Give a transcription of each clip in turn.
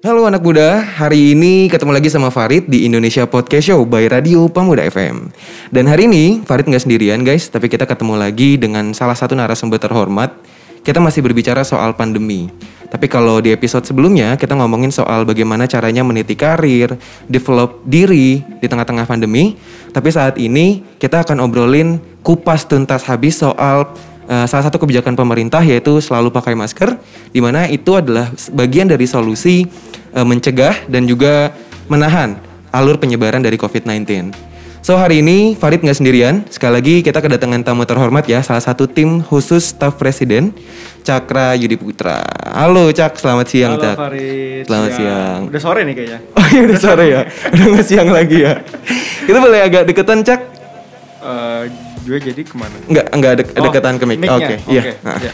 Halo anak muda, hari ini ketemu lagi sama Farid di Indonesia Podcast Show by Radio Pemuda FM. Dan hari ini Farid nggak sendirian guys, tapi kita ketemu lagi dengan salah satu narasumber terhormat. Kita masih berbicara soal pandemi. Tapi kalau di episode sebelumnya kita ngomongin soal bagaimana caranya meniti karir, develop diri di tengah-tengah pandemi. Tapi saat ini kita akan obrolin kupas tuntas habis soal uh, salah satu kebijakan pemerintah yaitu selalu pakai masker, di mana itu adalah bagian dari solusi uh, mencegah dan juga menahan alur penyebaran dari COVID-19. So hari ini Farid nggak sendirian. Sekali lagi kita kedatangan tamu terhormat ya, salah satu tim khusus staf presiden, Cakra Yudi Putra. Halo Cak, selamat siang Halo Cak. Farid. Selamat siang. Udah sore nih kayaknya. Oh iya udah sore ya, udah nggak siang lagi ya. Kita boleh agak deketan Cak? Eh, gue jadi ke mana? Nggak, nggak dek Oh, deketan ke mic. Oke, iya. Oke, Nah. ya.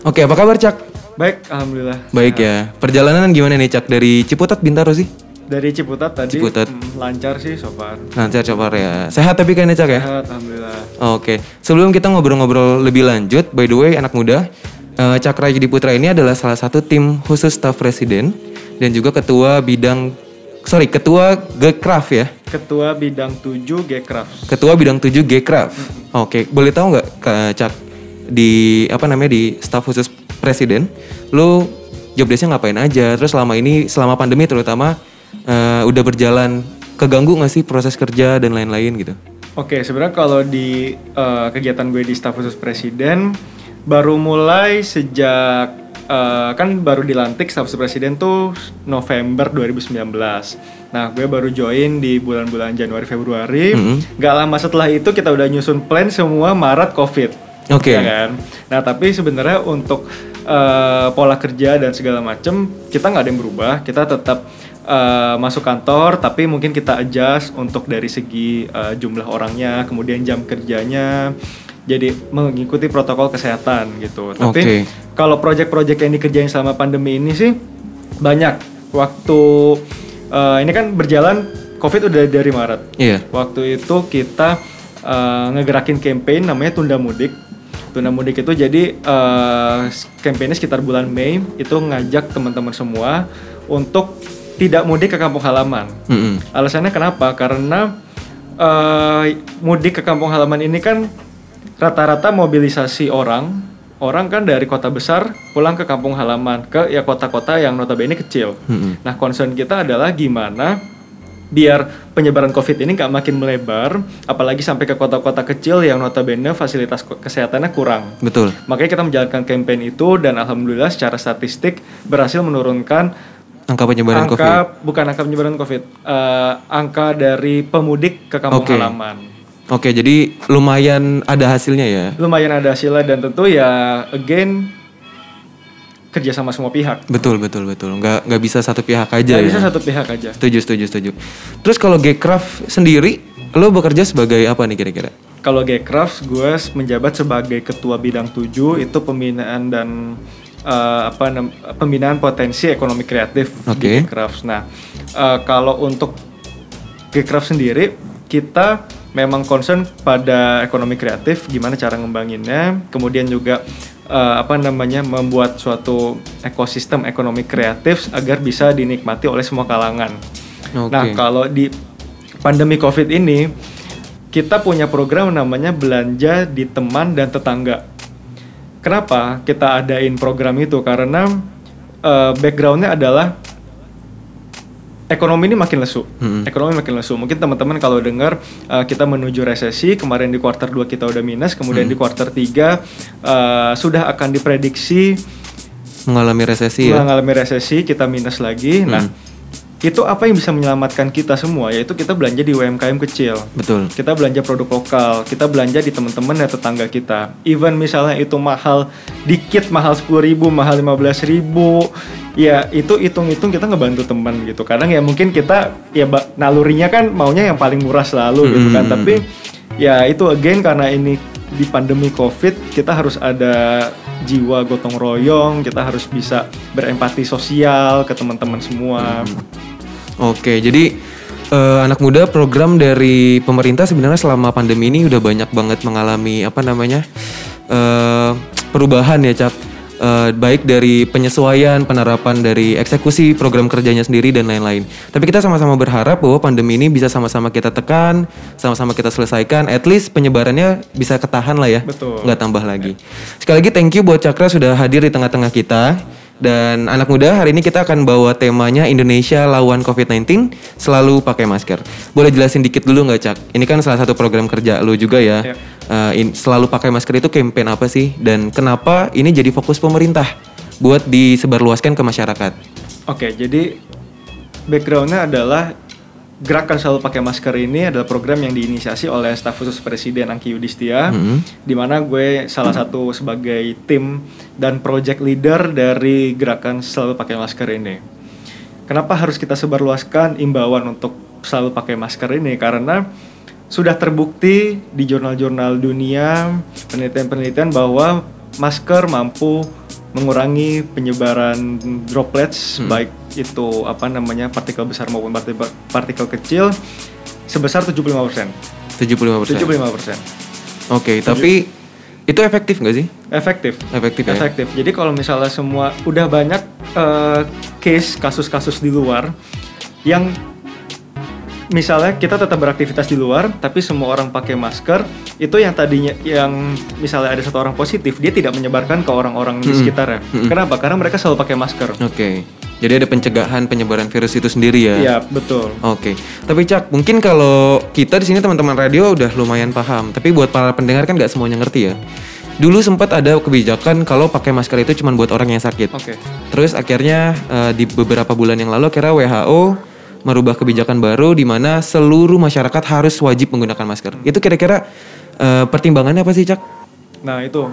Oke, apa kabar Cak? Baik, alhamdulillah. Baik ya. Perjalanan gimana nih Cak dari Ciputat Bintaro sih? Dari Ciputat tadi Ciputat. mm, lancar sih so far. Lancar coba ya. Sehat tapi kayaknya Cak ya? Sehat, alhamdulillah. Oke, sebelum kita ngobrol-ngobrol lebih lanjut, by the way anak muda, eh, Cakra Yudi Putra ini adalah salah satu tim khusus staf presiden dan juga ketua bidang, sorry, ketua Gekraf ya, Ketua bidang 7 Gcraft. ketua bidang 7 Gekraf. Oke, boleh tahu nggak Cak di apa namanya di staf khusus presiden, lu job desk-nya ngapain aja? Terus selama ini, selama pandemi terutama eh, udah berjalan keganggu nggak sih proses kerja dan lain-lain gitu? Oke, sebenarnya kalau di eh, kegiatan gue di staf khusus presiden baru mulai sejak eh, kan baru dilantik staf khusus presiden tuh November 2019. Nah, gue baru join di bulan-bulan Januari Februari. Mhm. Gak lama setelah itu kita udah nyusun plan semua Maret Covid. Oke. Ya kan? Nah, tapi sebenarnya untuk eh, pola kerja dan segala macem kita nggak ada yang berubah. Kita tetap eh, masuk kantor, tapi mungkin kita adjust untuk dari segi eh, jumlah orangnya, kemudian jam kerjanya. Jadi mengikuti protokol kesehatan gitu. Tapi kalau project-project yang dikerjain selama pandemi ini sih banyak. Waktu eh, ini kan berjalan COVID udah dari Maret. Iya. Waktu itu kita uh, ngegerakin campaign namanya Tunda Mudik. Tunda Mudik itu jadi uh, campaignnya sekitar bulan Mei itu ngajak teman-teman semua untuk tidak mudik ke kampung halaman. Mm-mm. Alasannya kenapa? Karena uh, mudik ke kampung halaman ini kan rata-rata mobilisasi orang, orang kan dari kota besar pulang ke kampung halaman ke ya kota-kota yang notabene kecil. Mm-mm. Nah, concern kita adalah gimana biar penyebaran COVID ini nggak makin melebar, apalagi sampai ke kota-kota kecil yang notabene fasilitas kesehatannya kurang. Betul. Makanya kita menjalankan campaign itu dan alhamdulillah secara statistik berhasil menurunkan Angka penyebaran angka COVID. bukan angka penyebaran COVID, eh, angka dari pemudik ke kampung Oke. halaman. Oke, jadi lumayan ada hasilnya ya. Lumayan ada hasilnya dan tentu ya again kerja sama semua pihak. Betul, betul, betul. Nggak nggak bisa satu pihak aja Nggak ya. bisa satu pihak aja. Setuju, setuju, setuju. Terus kalau Gcraft sendiri, lo bekerja sebagai apa nih kira-kira? Kalau Gcraft, gue menjabat sebagai ketua bidang 7 itu pembinaan dan eh, apa pembinaan potensi ekonomi kreatif Oke. di Gcraft. Nah, eh, kalau untuk Gcraft sendiri kita memang concern pada ekonomi kreatif, gimana cara ngembanginnya, kemudian juga eh, apa namanya membuat suatu ekosistem ekonomi kreatif agar bisa dinikmati oleh semua kalangan. Oke. Nah, kalau di pandemi Covid ini kita punya program namanya belanja di teman dan tetangga. Kenapa kita adain program itu? Karena eh, backgroundnya adalah ekonomi ini makin lesu. Mm-mm. Ekonomi makin lesu. Mungkin teman-teman kalau dengar eh, kita menuju resesi, kemarin di kuartal 2 kita udah minus, kemudian di kuartal 3 eh, sudah akan diprediksi Mengalami resesi ya? mengalami resesi, kita minus lagi. Nah, itu apa yang bisa menyelamatkan kita semua? Yaitu kita belanja di UMKM kecil. Betul. Kita belanja produk lokal, kita belanja di teman-teman dan tetangga kita. Even misalnya itu mahal dikit, mahal 10.000 ribu, mahal 15.000 ribu, ya itu hitung-hitung kita ngebantu teman gitu. Kadang ya mungkin kita ya nalurinya kan maunya yang paling murah selalu gitu kan. Hmm. Tapi ya itu again karena ini di pandemi COVID kita harus ada jiwa gotong royong, kita harus bisa berempati sosial ke teman-teman semua. Oke, jadi eh, anak muda program dari pemerintah sebenarnya selama pandemi ini udah banyak banget mengalami apa namanya eh, perubahan ya cap. Eh, baik dari penyesuaian, penerapan dari eksekusi program kerjanya sendiri dan lain-lain. Tapi kita sama-sama berharap bahwa pandemi ini bisa sama-sama kita tekan, sama-sama kita selesaikan. At least penyebarannya bisa ketahan lah ya, Betul. nggak tambah lagi. Sekali lagi thank you buat Cakra sudah hadir di tengah-tengah kita. Dan anak muda hari ini kita akan bawa temanya Indonesia lawan COVID-19 selalu pakai masker. Boleh jelasin dikit dulu nggak Cak? Ini kan salah satu program kerja lu juga ya. Ya. Eh, in- selalu pakai masker itu campaign apa sih? Dan kenapa ini jadi fokus pemerintah buat disebarluaskan ke masyarakat? Oke, jadi backgroundnya adalah gerakan selalu pakai masker ini adalah program yang diinisiasi oleh staf khusus Presiden Angki Yudhistia, Mhm. di mana gue salah satu sebagai tim dan project leader dari gerakan selalu pakai masker ini. Kenapa harus kita sebarluaskan imbauan untuk selalu pakai masker ini? Karena sudah terbukti di jurnal-jurnal dunia, penelitian-penelitian bahwa masker mampu mengurangi penyebaran droplets baik itu apa namanya partikel besar maupun partikel, partikel kecil sebesar 75%. 75%. 75%. Oke, tapi itu efektif nggak sih? Efektif. Efektif ya? Efektif. Jadi kalau misalnya semua udah banyak eh, case kasus-kasus di luar yang misalnya kita tetap beraktivitas di luar tapi semua orang pakai masker itu yang tadinya yang misalnya ada satu orang positif dia tidak menyebarkan ke orang-orang di Mm-mm. sekitarnya. Mm-mm. Kenapa? Karena mereka selalu pakai masker. Oke. Jadi ada pencegahan penyebaran virus itu sendiri ya? Iya, betul. Oke, tapi Cak, mungkin kalau kita di sini teman-teman radio udah lumayan paham, tapi buat para pendengar kan nggak semuanya ngerti ya. Dulu sempat ada kebijakan kalau pakai masker itu cuma buat orang yang sakit. Oke. Terus akhirnya eh, di beberapa bulan yang lalu akhirnya WHO merubah kebijakan baru di mana seluruh masyarakat harus wajib menggunakan masker. Itu kira-kira eh, pertimbangannya apa sih, Cak? Nah, itu.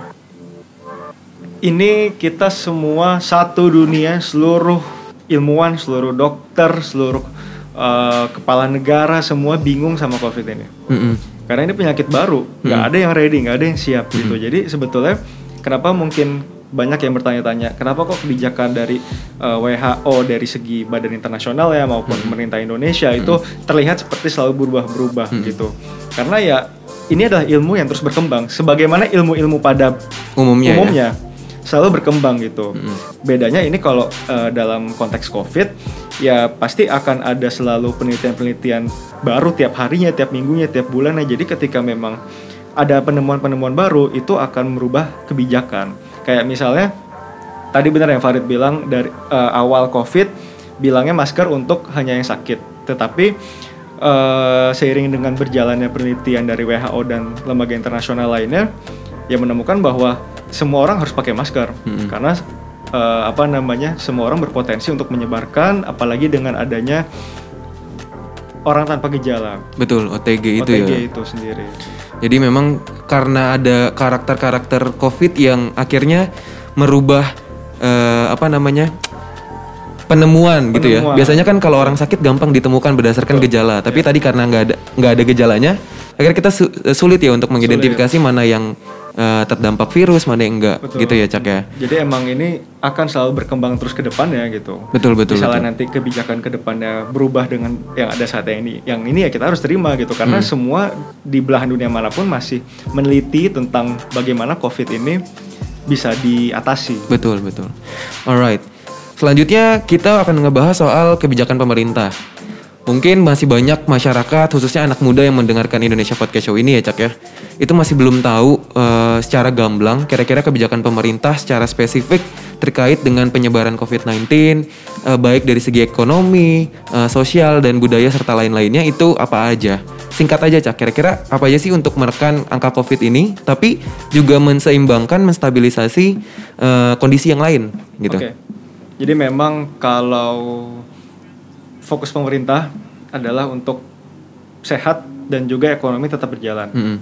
Ini kita semua satu dunia, seluruh ilmuwan, seluruh dokter, seluruh eh, kepala negara semua bingung sama Covid ini. Mm-mm. Karena ini penyakit baru, nggak ada yang ready, nggak ada yang siap gitu. Jadi sebetulnya kenapa mungkin banyak yang bertanya-tanya, kenapa kok kebijakan dari eh, WHO dari segi badan internasional ya maupun pemerintah Indonesia itu terlihat seperti selalu berubah-berubah gitu. Karena ya ini adalah ilmu yang terus berkembang. Sebagaimana ilmu-ilmu pada Umumnya, ya? umumnya selalu berkembang gitu. Mm-mm. Bedanya ini kalau eh, dalam konteks COVID ya pasti akan ada selalu penelitian-penelitian baru tiap harinya, tiap minggunya, tiap bulannya. Jadi ketika memang ada penemuan-penemuan baru itu akan merubah kebijakan. Kayak misalnya tadi benar yang Farid bilang dari eh, awal COVID bilangnya masker untuk hanya yang sakit. Tetapi eh, seiring dengan berjalannya penelitian dari WHO dan lembaga internasional lainnya yang menemukan bahwa semua orang harus pakai masker Mm-mm. karena eh, apa namanya semua orang berpotensi untuk menyebarkan apalagi dengan adanya orang tanpa gejala Betul, OTG itu OTG ya. itu sendiri. Jadi memang karena ada karakter-karakter COVID yang akhirnya merubah eh, apa namanya penemuan, gitu ya. Penemuan. Biasanya kan kalau orang sakit gampang ditemukan berdasarkan gejala, tapi tadi karena nggak ada nggak ada gejalanya, akhirnya kita su- sulit ya untuk mengidentifikasi mana yang eh, terdampak virus, mana yang enggak, Betul. gitu ya Cak ya. Jadi emang ini akan selalu berkembang terus ke depannya gitu. Betul betul. Misalnya betul. nanti kebijakan ke depannya berubah dengan yang ada saat ini. Yang ini ya kita harus terima gitu karena Hmm. semua di belahan dunia mana pun masih meneliti tentang bagaimana COVID ini bisa diatasi. Betul, betul. Alright. Selanjutnya kita akan ngebahas soal kebijakan pemerintah. Mungkin masih banyak masyarakat, khususnya anak muda yang mendengarkan Indonesia Podcast Show ini ya Cak ya. Itu masih belum tahu eh, secara gamblang kira-kira kebijakan pemerintah secara spesifik terkait dengan penyebaran COVID-19, eh, baik dari segi ekonomi, eh, sosial, dan budaya serta lain-lainnya itu apa aja. Singkat aja Cak, kira-kira apa aja sih untuk menekan angka COVID ini, tapi juga menseimbangkan, menstabilisasi eh, kondisi yang lain gitu. Oke. Jadi memang kalau fokus pemerintah adalah untuk sehat dan juga ekonomi tetap berjalan. Mm-mm.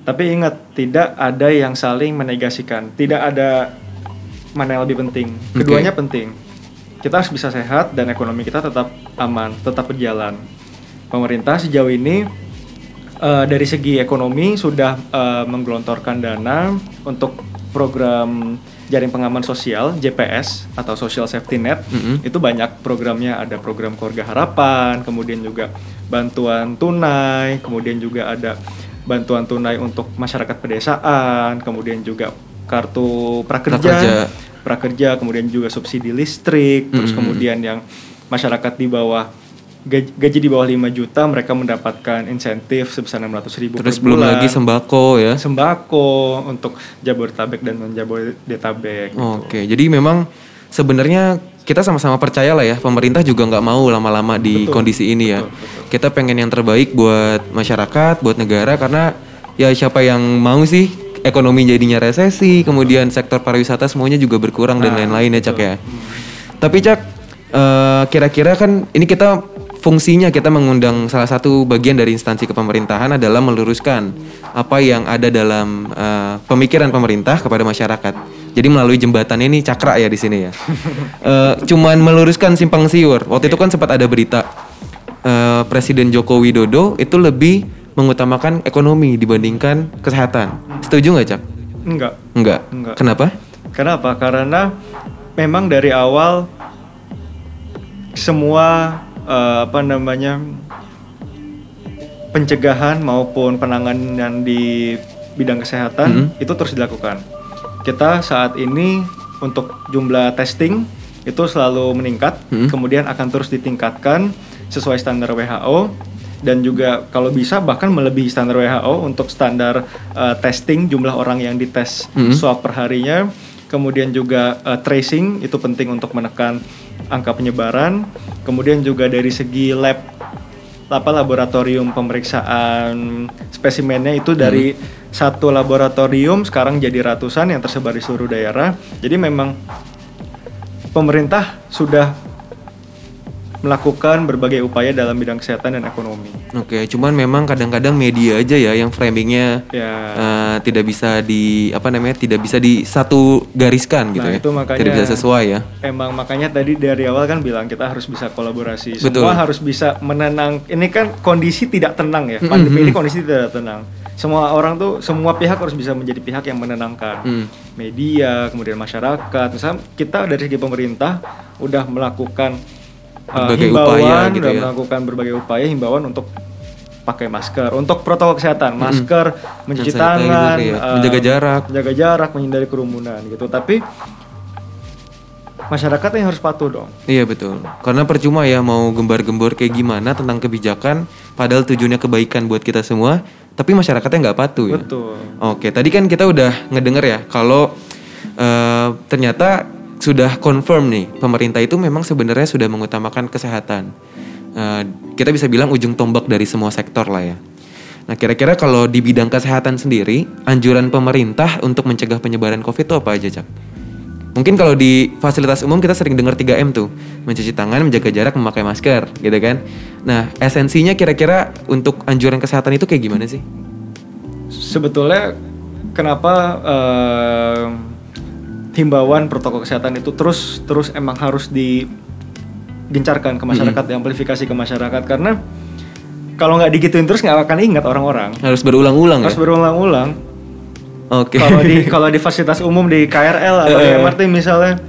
Tapi ingat, tidak ada yang saling menegasikan. Tidak ada mana yang lebih penting. Keduanya penting. Kita harus bisa sehat dan ekonomi kita tetap aman, tetap berjalan. Pemerintah sejauh ini eh, dari segi ekonomi sudah eh, menggelontorkan dana untuk program jaring pengaman sosial JPS atau Social Safety Net. Mm-mm. Itu banyak programnya, ada program keluarga harapan, kemudian juga bantuan tunai, kemudian juga ada bantuan tunai untuk masyarakat pedesaan, kemudian juga kartu prakerja, Prakerja. prakerja, kemudian juga subsidi listrik, terus kemudian yang masyarakat di bawah gaji, gaji di bawah 5 juta mereka mendapatkan insentif sebesar 600 ribu Terus per belum bulan. lagi sembako ya. sembako untuk Jabodetabek dan non Jabodetabek. gitu. Oke, jadi memang sebenarnya kita sama-sama percaya lah ya pemerintah juga nggak mau lama-lama di Betul, kondisi ini ya. betul, betul. Kita pengen yang terbaik buat masyarakat, buat negara karena ya siapa yang mau sih ekonomi jadinya resesi, kemudian sektor pariwisata semuanya juga berkurang dan Nah, lain-lain ya Cak ya. Tapi Cak eh, kira-kira kan ini kita fungsinya kita mengundang salah satu bagian dari instansi kepemerintahan adalah meluruskan apa yang ada dalam eh, pemikiran pemerintah kepada masyarakat. Jadi melalui jembatan ini cakra ya di sini ya. Eh, cuman meluruskan simpang siur. Waktu itu kan sempat ada berita eh, Presiden Joko Widodo itu lebih mengutamakan ekonomi dibandingkan kesehatan. Setuju nggak Cak? Enggak. Enggak. Enggak. Kenapa? Kenapa? Karena memang dari awal semua eh, apa namanya pencegahan maupun penanganan di bidang kesehatan itu terus dilakukan. Kita saat ini untuk jumlah testing itu selalu meningkat, kemudian akan terus ditingkatkan sesuai standar WHO dan juga kalau bisa bahkan melebihi standar WHO untuk standar eh, testing jumlah orang yang dites swab per harinya. Kemudian juga eh, tracing itu penting untuk menekan angka penyebaran. Kemudian juga dari segi lab apa laboratorium pemeriksaan spesimennya itu dari satu laboratorium sekarang jadi ratusan yang tersebar di seluruh daerah. Jadi memang pemerintah sudah melakukan berbagai upaya dalam bidang kesehatan dan ekonomi. Oke, cuman memang kadang-kadang media aja ya yang framingnya Ya. eh, tidak bisa di apa namanya tidak bisa di satu gariskan gitu Nah, ya. itu makanya- tidak bisa sesuai ya. Emang makanya tadi dari awal kan bilang kita harus bisa kolaborasi. Betul. Semua harus bisa menenang. Ini kan kondisi tidak tenang ya. Pandemi ini kondisi tidak tenang. Semua orang tuh semua pihak harus bisa menjadi pihak yang menenangkan. Hmm. Media, kemudian masyarakat. Misalnya kita dari segi pemerintah udah melakukan uh, Berbagai himbauan, upaya gitu ya. melakukan berbagai upaya himbauan untuk pakai masker, untuk protokol kesehatan, masker, mencuci Hand sanitizer tangan, ya, uh, menjaga jarak. menjaga jarak, menghindari kerumunan gitu. Tapi masyarakat yang harus patuh dong. Iya betul. Karena percuma ya mau gembar-gembor kayak gimana tentang kebijakan, padahal tujuannya kebaikan buat kita semua, tapi masyarakatnya nggak patuh ya. Betul. Oke, tadi kan kita udah ngedenger ya kalau eh, ternyata sudah confirm nih pemerintah itu memang sebenarnya sudah mengutamakan kesehatan. Eh, kita bisa bilang ujung tombak dari semua sektor lah ya. Nah, kira-kira kalau di bidang kesehatan sendiri, anjuran pemerintah untuk mencegah penyebaran COVID itu apa aja, Cak? Mungkin kalau di fasilitas umum kita sering dengar 3M tuh, mencuci tangan, menjaga jarak, memakai masker, gitu kan. Nah, esensinya kira-kira untuk anjuran kesehatan itu kayak gimana sih? Sebetulnya kenapa eh, himbauan protokol kesehatan itu terus terus emang harus digencarkan ke masyarakat, diamplifikasi ke masyarakat karena kalau nggak digituin terus nggak akan ingat orang-orang. Harus berulang-ulang Harus ya? berulang-ulang. Oke. Kalau di kalau di fasilitas umum di KRL atau di Eh. MRT misalnya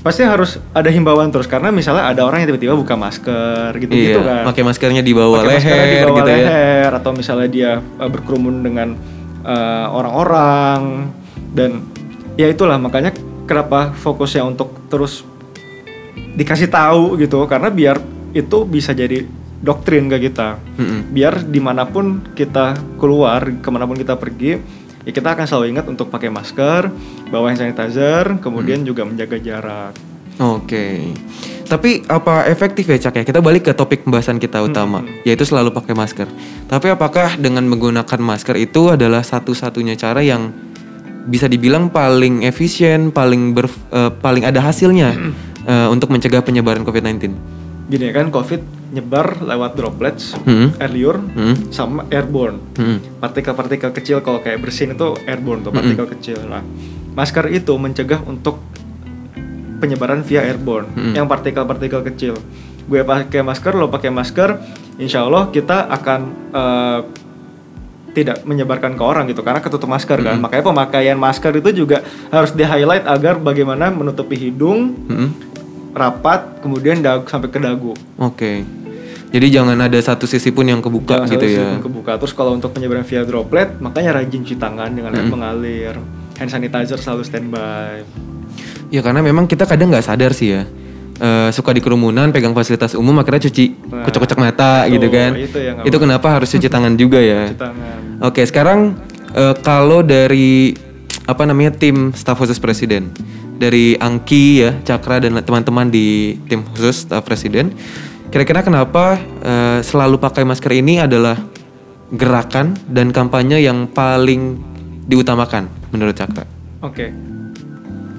pasti harus ada himbauan terus karena misalnya ada orang yang tiba-tiba buka masker gitu-gitu iya, kan. pakai maskernya di bawah leher di bawah gitu ya. leher atau misalnya dia uh, berkerumun dengan uh, orang-orang dan ya itulah makanya kenapa fokusnya untuk terus dikasih tahu gitu karena biar itu bisa jadi doktrin ke kita Mm-mm. biar di mana pun kita keluar ke mana pun kita pergi ya kita akan selalu ingat untuk pakai masker bawa hand sanitizer kemudian juga menjaga jarak Oke. Tapi apa efektif ya Cak ya? Kita balik ke topik pembahasan kita utama, yaitu selalu pakai masker. Tapi apakah dengan menggunakan masker itu adalah satu-satunya cara yang bisa dibilang paling efisien, paling ber, eh, paling ada hasilnya eh, untuk mencegah penyebaran COVID-19? gini kan covid nyebar lewat droplets Hmm. air liur Hmm. sama airborne Hmm. partikel-partikel kecil kalau kayak bersin itu airborne tuh partikel kecil nah masker itu mencegah untuk penyebaran via airborne yang partikel-partikel kecil gue pakai masker lo pakai masker insya Allah kita akan eh, tidak menyebarkan ke orang gitu karena ketutup masker kan makanya pemakaian masker itu juga harus di highlight agar bagaimana menutupi hidung Hmm. rapat kemudian dagu sampai ke dagu Oke. Jadi jangan ada satu sisi pun yang kebuka Jangan gitu sampai ya. sistem kebuka. Terus kalau untuk penyebaran via droplet, makanya rajin cuci tangan dengan air mengalir. hand sanitizer selalu standby. Ya karena memang kita kadang nggak sadar sih ya. Eh, suka di kerumunan pegang fasilitas umum akhirnya cuci Nah, kocok-kocok mata betul, gitu kan. itu yang itu kenapa harus cuci tangan juga ya. Cuci tangan. Oke, sekarang eh, kalau dari apa namanya tim staf khusus presiden dari Angki ya, Cakra dan teman-teman di tim khusus staf presiden, kira-kira kenapa eh, selalu pakai masker ini adalah gerakan dan kampanye yang paling diutamakan menurut Cakra? Oke.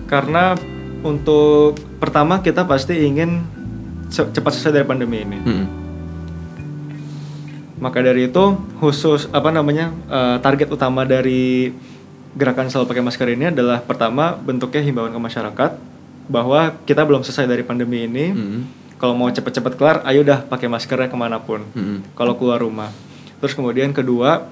Karena untuk pertama kita pasti ingin cepat selesai dari pandemi ini. Mm-mm. Maka dari itu khusus apa namanya eh, target utama dari gerakan selalu pakai masker ini adalah pertama bentuknya himbauan ke masyarakat bahwa kita belum selesai dari pandemi ini. Mm-mm. Kalau mau cepet-cepet kelar, ayo dah pakai maskernya ke mana pun. Mm-mm. Kalau keluar rumah. Terus kemudian kedua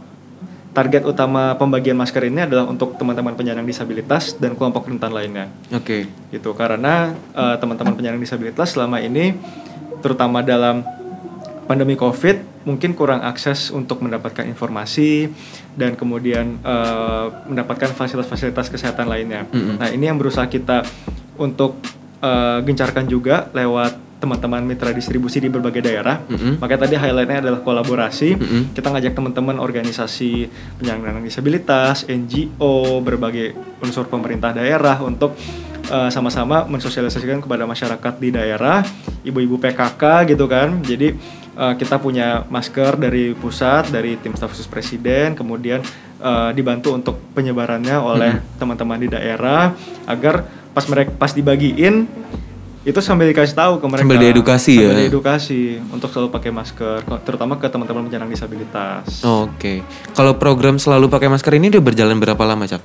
target utama pembagian masker ini adalah untuk teman-teman penyandang disabilitas dan kelompok rentan lainnya Oke. gitu karena eh, teman-teman penyandang disabilitas selama ini terutama dalam pandemi covid mungkin kurang akses untuk mendapatkan informasi dan kemudian eh, mendapatkan fasilitas-fasilitas kesehatan lainnya Mm-mm. nah ini yang berusaha kita untuk eh, gencarkan juga lewat teman-teman mitra distribusi di berbagai daerah Mm-mm. makanya tadi highlightnya adalah kolaborasi Mm-mm. kita ngajak teman-teman organisasi penyandang disabilitas, NGO, berbagai unsur pemerintah daerah untuk eh, sama-sama mensosialisasikan kepada masyarakat di daerah, ibu-ibu PKK gitu kan. Jadi eh, kita punya masker dari pusat, dari tim staf khusus presiden, kemudian eh, dibantu untuk penyebarannya oleh teman-teman di daerah agar pas mereka pas dibagiin itu sambil dikasih tahu ke mereka Sambil diedukasi Sambil ya? diedukasi untuk selalu pakai masker terutama ke teman-teman penyandang disabilitas Oke. Kalau program selalu pakai masker ini udah berjalan berapa lama, Cak?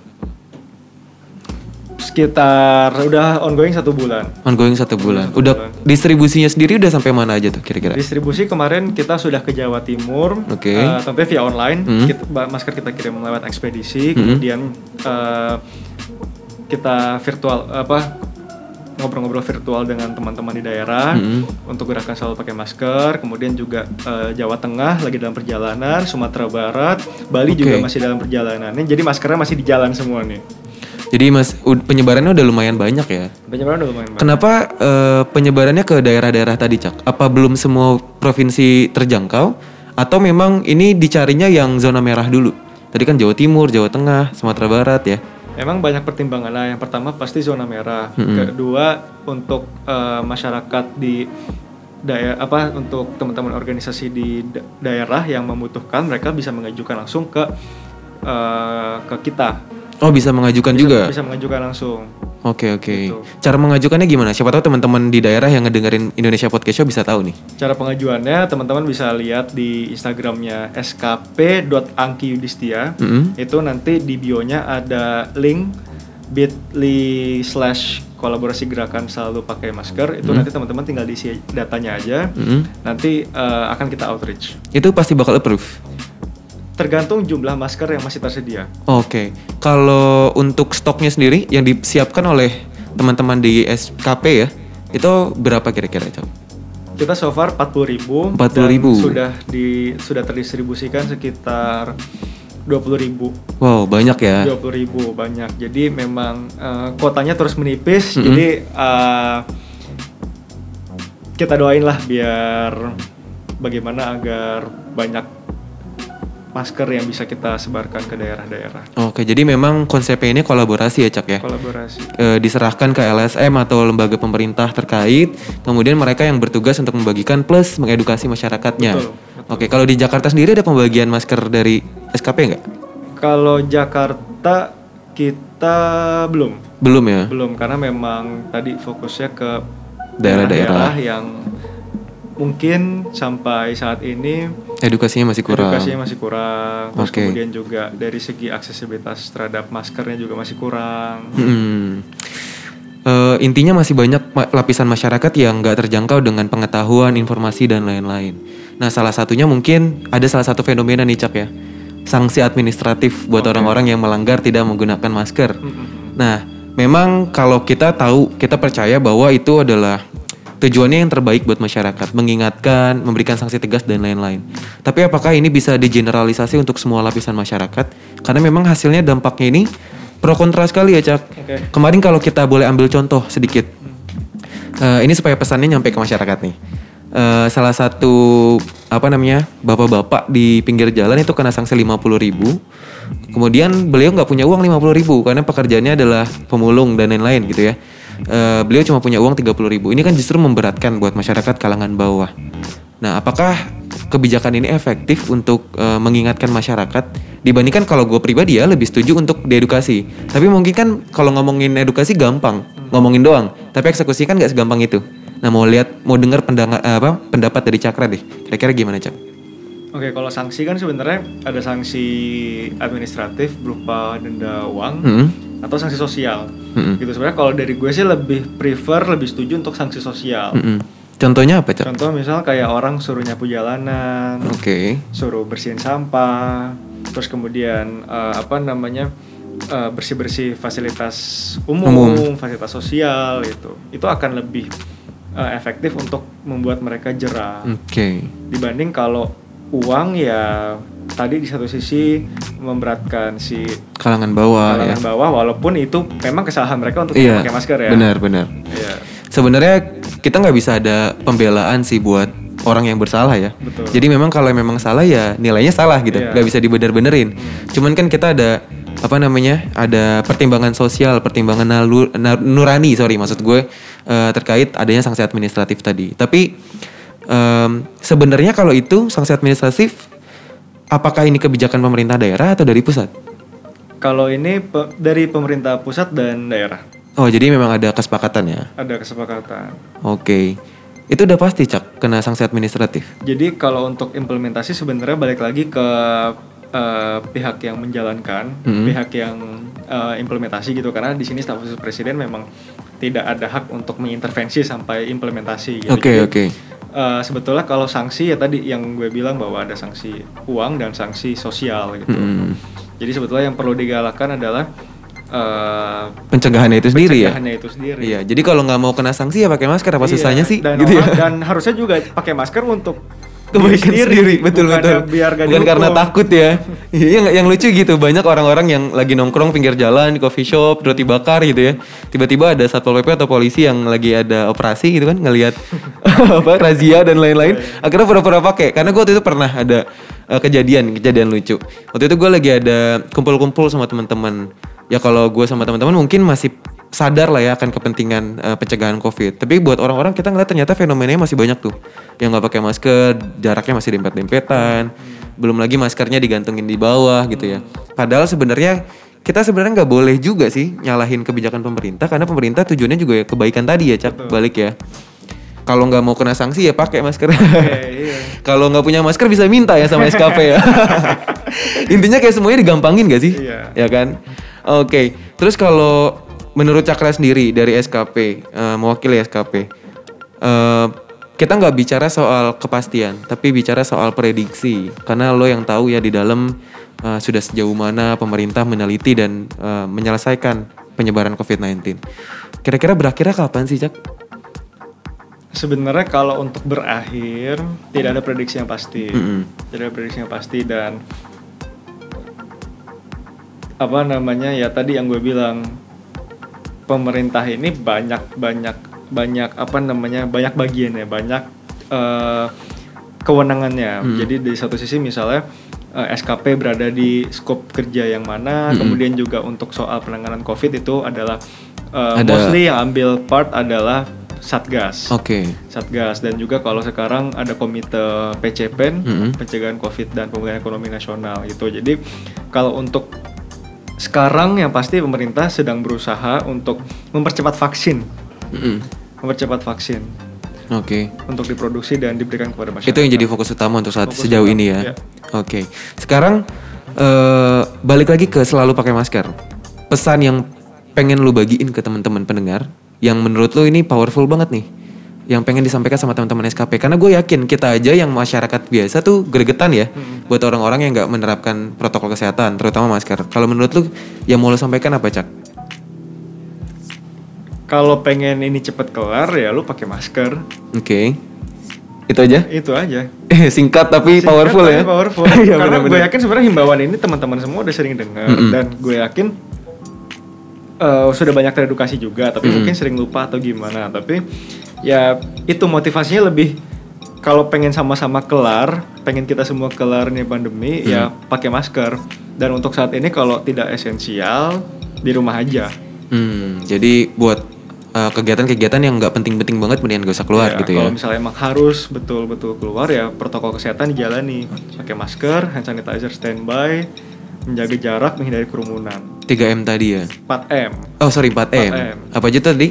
sekitar udah ongoing satu bulan Ongoing satu bulan. satu Udah bulan. distribusinya sendiri udah sampai mana aja tuh kira-kira? distribusi kemarin kita sudah ke Jawa Timur Oke. eh, tentunya via online Hmm. Kita- masker kita kirim lewat ekspedisi kemudian eh, kita virtual apa ngobrol-ngobrol virtual dengan teman-teman di daerah Hmm. untuk gerakan selalu pakai masker kemudian juga eh, Jawa Tengah lagi dalam perjalanan Sumatera Barat Bali juga Oke. masih dalam perjalanan Ini jadi maskernya masih di jalan semua nih Jadi Mas penyebarannya udah lumayan banyak ya. penyebaran udah lumayan banyak. Kenapa eh, penyebarannya ke daerah-daerah tadi, Cak? Apa belum semua provinsi terjangkau atau memang ini dicarinya yang zona merah dulu? Tadi kan Jawa Timur, Jawa Tengah, Sumatera Barat ya. Memang banyak pertimbangan lah. Yang pertama pasti zona merah. Kedua untuk eh, masyarakat di daerah apa untuk teman-teman organisasi di da- daerah yang membutuhkan mereka bisa mengajukan langsung ke eh, ke kita. Oh, bisa mengajukan juga. Bisa mengajukan langsung. Oke, oke. Gitu. Cara mengajukannya gimana? Siapa tahu teman-teman di daerah yang ngedengerin Indonesia Podcast Show bisa tahu nih. Cara pengajuannya teman-teman bisa lihat di Instagramnya skp.angkiyudistia. Mm-mm. Itu nanti di bionya ada link bit.ly slash kolaborasi gerakan selalu pakai masker. Itu nanti teman-teman tinggal diisi datanya aja. Mm-mm. Nanti eh, akan kita outreach. Itu pasti bakal approve. Tergantung jumlah masker yang masih tersedia. Oke, kalau untuk stoknya sendiri yang disiapkan oleh teman-teman di SKP ya, itu berapa kira-kira, Cok? Kita so far 40.000 ribu 40.000. sudah di sudah terdistribusikan sekitar 20.000 Wow, banyak ya. 20 ribu banyak. Jadi memang eh, kuotanya terus menipis. Mm-mm. Jadi eh, kita doain lah biar bagaimana agar banyak masker yang bisa kita sebarkan ke daerah-daerah. Oke, jadi memang konsepnya ini kolaborasi ya, Cak ya. Kolaborasi. E, diserahkan ke LSM atau lembaga pemerintah terkait, kemudian mereka yang bertugas untuk membagikan plus mengedukasi masyarakatnya. Betul, Oke, kalau di Jakarta sendiri ada pembagian masker dari SKP nggak? Kalau Jakarta kita belum, Belum ya. belum karena memang tadi fokusnya ke Daerah-daerah. yang mungkin sampai saat ini Edukasinya masih kurang. Edukasinya masih kurang. Terus Oke. kemudian juga dari segi aksesibilitas terhadap maskernya juga masih kurang. Hmm. Eh, intinya masih banyak ma- lapisan masyarakat yang nggak terjangkau dengan pengetahuan, informasi dan lain-lain. Nah, salah satunya mungkin ada salah satu fenomena nih Cak ya, sanksi administratif buat orang-orang yang melanggar tidak menggunakan masker. Nah, memang kalau kita tahu, kita percaya bahwa itu adalah tujuannya yang terbaik buat masyarakat, mengingatkan, memberikan sanksi tegas dan lain-lain. Tapi apakah ini bisa digeneralisasi untuk semua lapisan masyarakat? Karena memang hasilnya dampaknya ini pro kontra sekali ya cak. Oke. Kemarin kalau kita boleh ambil contoh sedikit, Eh, ini supaya pesannya nyampe ke masyarakat nih. Eh, salah satu apa namanya bapak-bapak di pinggir jalan itu kena sanksi 50.000 ribu. Kemudian beliau nggak punya uang 50.000 ribu karena pekerjaannya adalah pemulung dan lain-lain gitu ya. Eh, beliau cuma punya uang 30.000 ribu. Ini kan justru memberatkan buat masyarakat kalangan bawah. Nah, apakah kebijakan ini efektif untuk eh, mengingatkan masyarakat dibandingkan kalau gue pribadi ya lebih setuju untuk diedukasi. Tapi mungkin kan kalau ngomongin edukasi gampang, ngomongin doang. Tapi eksekusi kan nggak segampang itu. Nah, mau lihat, mau dengar eh, apa pendapat dari Cakra deh. Kira-kira gimana Cak? Oke, kalau sanksi kan sebenarnya ada sanksi administratif berupa denda uang Hmm. Atau sanksi sosial. Mm-mm. Gitu sebenarnya kalau dari gue sih lebih prefer lebih setuju untuk sanksi sosial. Mm-mm. Contohnya apa Cak? Contoh misal kayak orang suruh nyapu jalanan, Oke. suruh bersihin sampah, terus kemudian eh, apa namanya eh, bersih-bersih fasilitas umum, Umum. fasilitas sosial itu, itu akan lebih eh, efektif untuk membuat mereka jerah Oke. dibanding kalau uang ya tadi di satu sisi memberatkan si Kalangan bawah kalangan ya. bawah walaupun itu memang kesalahan mereka untuk Iya. tidak pakai masker ya. Benar, benar. Iya. Sebenarnya kita nggak bisa ada pembelaan sih buat orang yang bersalah ya. Betul. Jadi memang kalau memang salah ya nilainya salah gitu, Iya. nggak bisa dibener-benerin. Cuman kan kita ada apa namanya, ada pertimbangan sosial, pertimbangan nalu- na- nurani, sorry maksud gue eh, terkait adanya sanksi administratif tadi. Tapi em, sebenarnya kalau itu sanksi administratif, apakah ini kebijakan pemerintah daerah atau dari pusat? Kalau ini pe- dari pemerintah pusat dan daerah Oh jadi memang ada kesepakatan ya. ada kesepakatan. Oke, itu udah pasti cak kena sanksi administratif. Jadi kalau untuk implementasi sebenarnya balik lagi ke eh, pihak yang menjalankan, Mhm. pihak yang eh, implementasi gitu karena di sini staf khusus presiden memang tidak ada hak untuk mengintervensi sampai implementasi. gitu. Oke Jadi, oke. Eh, sebetulnya kalau sanksi ya tadi yang gue bilang bahwa ada sanksi uang dan sanksi sosial gitu. Mm-mm. Jadi sebetulnya yang perlu digalakkan adalah eh, Pencegahannya itu sendiri ya. pencegahannya itu sendiri. Iya, jadi kalau nggak mau kena sanksi ya pakai masker apa Iya, susahnya sih? Dan, gitu ya. dan harusnya juga pakai masker untuk Kebaikan diri sendiri, betul bukannya betul. Biar gak Bukan karena dihukum. takut ya. Yang, yang lucu gitu banyak orang-orang yang lagi nongkrong pinggir jalan di coffee shop, roti bakar gitu ya. Tiba-tiba ada satpol pp atau polisi yang lagi ada operasi gitu kan ngelihat apa razia dan lain-lain. Akhirnya pura-pura pakai karena gue waktu itu pernah ada eh, kejadian kejadian lucu. Waktu itu gue lagi ada kumpul-kumpul sama teman-teman. Ya kalau gue sama teman-teman mungkin masih sadar lah ya akan kepentingan eh, pencegahan COVID. Tapi buat orang-orang kita ngeliat ternyata fenomenanya masih banyak tuh. Yang nggak pakai masker, jaraknya masih dempet-dempetan. Belum lagi maskernya digantungin di bawah gitu ya. Padahal sebenarnya kita sebenarnya nggak boleh juga sih nyalahin kebijakan pemerintah karena pemerintah tujuannya juga ya kebaikan tadi ya cak balik ya. Kalau nggak mau kena sanksi ya pakai masker. Oke, iya. Kalau nggak punya masker bisa minta ya sama SKP ya. Intinya kayak semuanya digampangin gak sih? Iya. Ya kan? Oke. Terus kalau menurut Cakra sendiri dari SKP, eh, mewakili SKP, eh, kita nggak bicara soal kepastian, tapi bicara soal prediksi. Karena lo yang tahu ya di dalam eh, sudah sejauh mana pemerintah meneliti dan eh, menyelesaikan penyebaran COVID-19. Kira-kira berakhirnya kapan sih, Cak? Sebenarnya kalau untuk berakhir tidak ada prediksi yang pasti. Mm-mm. Tidak ada prediksi yang pasti dan apa namanya ya tadi yang gue bilang pemerintah ini banyak banyak banyak apa namanya banyak bagiannya banyak eh, kewenangannya. Hmm. Jadi di satu sisi misalnya eh, SKP berada di skop kerja yang mana, Hmm. kemudian juga untuk soal penanganan COVID itu adalah eh, Ada- mostly yang ambil part adalah Satgas. Oke. Satgas dan juga kalau sekarang ada komite PCPEN Mm-mm. pencegahan COVID dan pemulihan ekonomi nasional gitu. Jadi kalau untuk sekarang yang pasti pemerintah sedang berusaha untuk mempercepat vaksin, Mm-mm. mempercepat vaksin Oke. untuk diproduksi dan diberikan kepada masyarakat. Itu yang jadi fokus utama untuk saat Fokus sejauh utama, ini ya. iya. Oke. Sekarang eh, balik lagi ke selalu pakai masker. Pesan yang pengen lu bagiin ke teman-teman pendengar yang menurut lu ini powerful banget nih. Yang pengen disampaikan sama teman-teman SKP karena gue yakin kita aja yang masyarakat biasa tuh gregetan ya buat orang-orang yang nggak menerapkan protokol kesehatan terutama masker. Kalau menurut lu yang mau lu sampaikan apa cak? Kalau pengen ini cepet kelar ya lu pakai masker. Oke. Itu aja. Itu aja. Eh, Singkat tapi Singkat powerful tapi ya. Powerful. Iya, Karena gue yakin sebenarnya himbauan ini teman-teman semua udah sering dengar Mm-mm. dan gue yakin eh, sudah banyak teredukasi juga, tapi Hmm. mungkin sering lupa atau gimana. Tapi ya itu motivasinya lebih kalau pengen sama-sama kelar, pengen kita semua kelar nih pandemi, ya Hmm. pakai masker. Dan untuk saat ini kalau tidak esensial di rumah aja. Hmm, jadi buat uh, kegiatan-kegiatan yang nggak penting-penting banget mendingan gak usah keluar Ya, gitu ya. Kalau misalnya emang harus betul-betul keluar ya protokol kesehatan dijalani, pakai masker, hand sanitizer standby, menjaga jarak, menghindari kerumunan. 3M tadi ya. 4M. Oh sorry 4M. 4M. Apa aja tadi?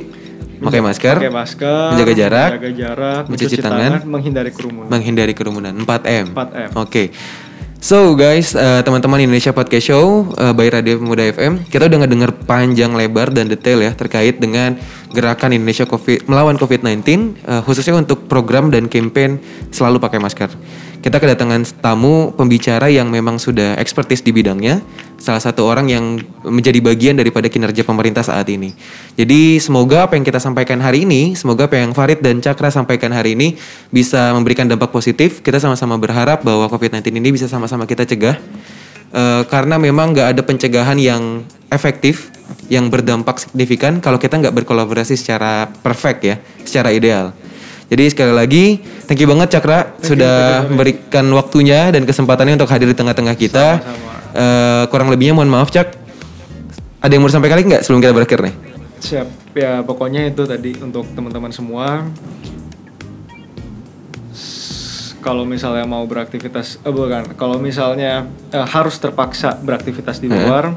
Pakai masker, Pakai masker, menjaga jarak, menjaga jarak, mencuci tangan, menghindari kerumunan. menghindari kerumunan. 4M. 4M. Oke. So guys, uh, teman-teman Indonesia Podcast Show uh, by Radio Pemuda FM, kita udah ngedenger panjang lebar dan detail ya terkait dengan gerakan Indonesia COVID melawan COVID-19, uh, khususnya untuk program dan campaign selalu pakai masker. Kita kedatangan tamu pembicara yang memang sudah ekspertis di bidangnya, salah satu orang yang menjadi bagian daripada kinerja pemerintah saat ini. Jadi semoga apa yang kita sampaikan hari ini, semoga apa yang Farid dan Cakra sampaikan hari ini bisa memberikan dampak positif. Kita sama-sama berharap bahwa COVID-19 ini bisa sama-sama kita cegah. Eh, karena memang nggak ada pencegahan yang efektif, yang berdampak signifikan kalau kita nggak berkolaborasi secara perfect ya, secara ideal. Jadi sekali lagi, thank you banget Cakra sudah memberikan waktunya dan kesempatannya untuk hadir di tengah-tengah kita. Sama-sama. Eh, kurang lebihnya mohon maaf Cak. Ada yang mau disampaikan lagi nggak sebelum kita berakhir nih? Siap. Ya pokoknya itu tadi untuk teman-teman semua. Kalau misalnya mau beraktivitas, eh bukan. Kalau misalnya eh, harus terpaksa beraktivitas di luar,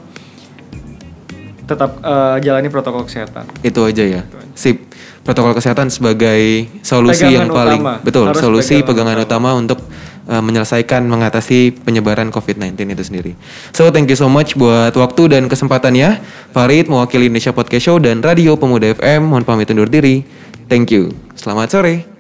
tetap eh, jalani protokol kesehatan. Itu aja ya. Sip. Protokol kesehatan sebagai solusi Pegangan yang paling utama. betul, Harus solusi pegangan pegangan utama, untuk uh, menyelesaikan mengatasi penyebaran COVID-19 itu sendiri. So, thank you so much buat waktu dan kesempatannya. Farid mewakili Indonesia Podcast Show dan Radio Pemuda FM mohon pamit undur diri. Thank you. Selamat sore.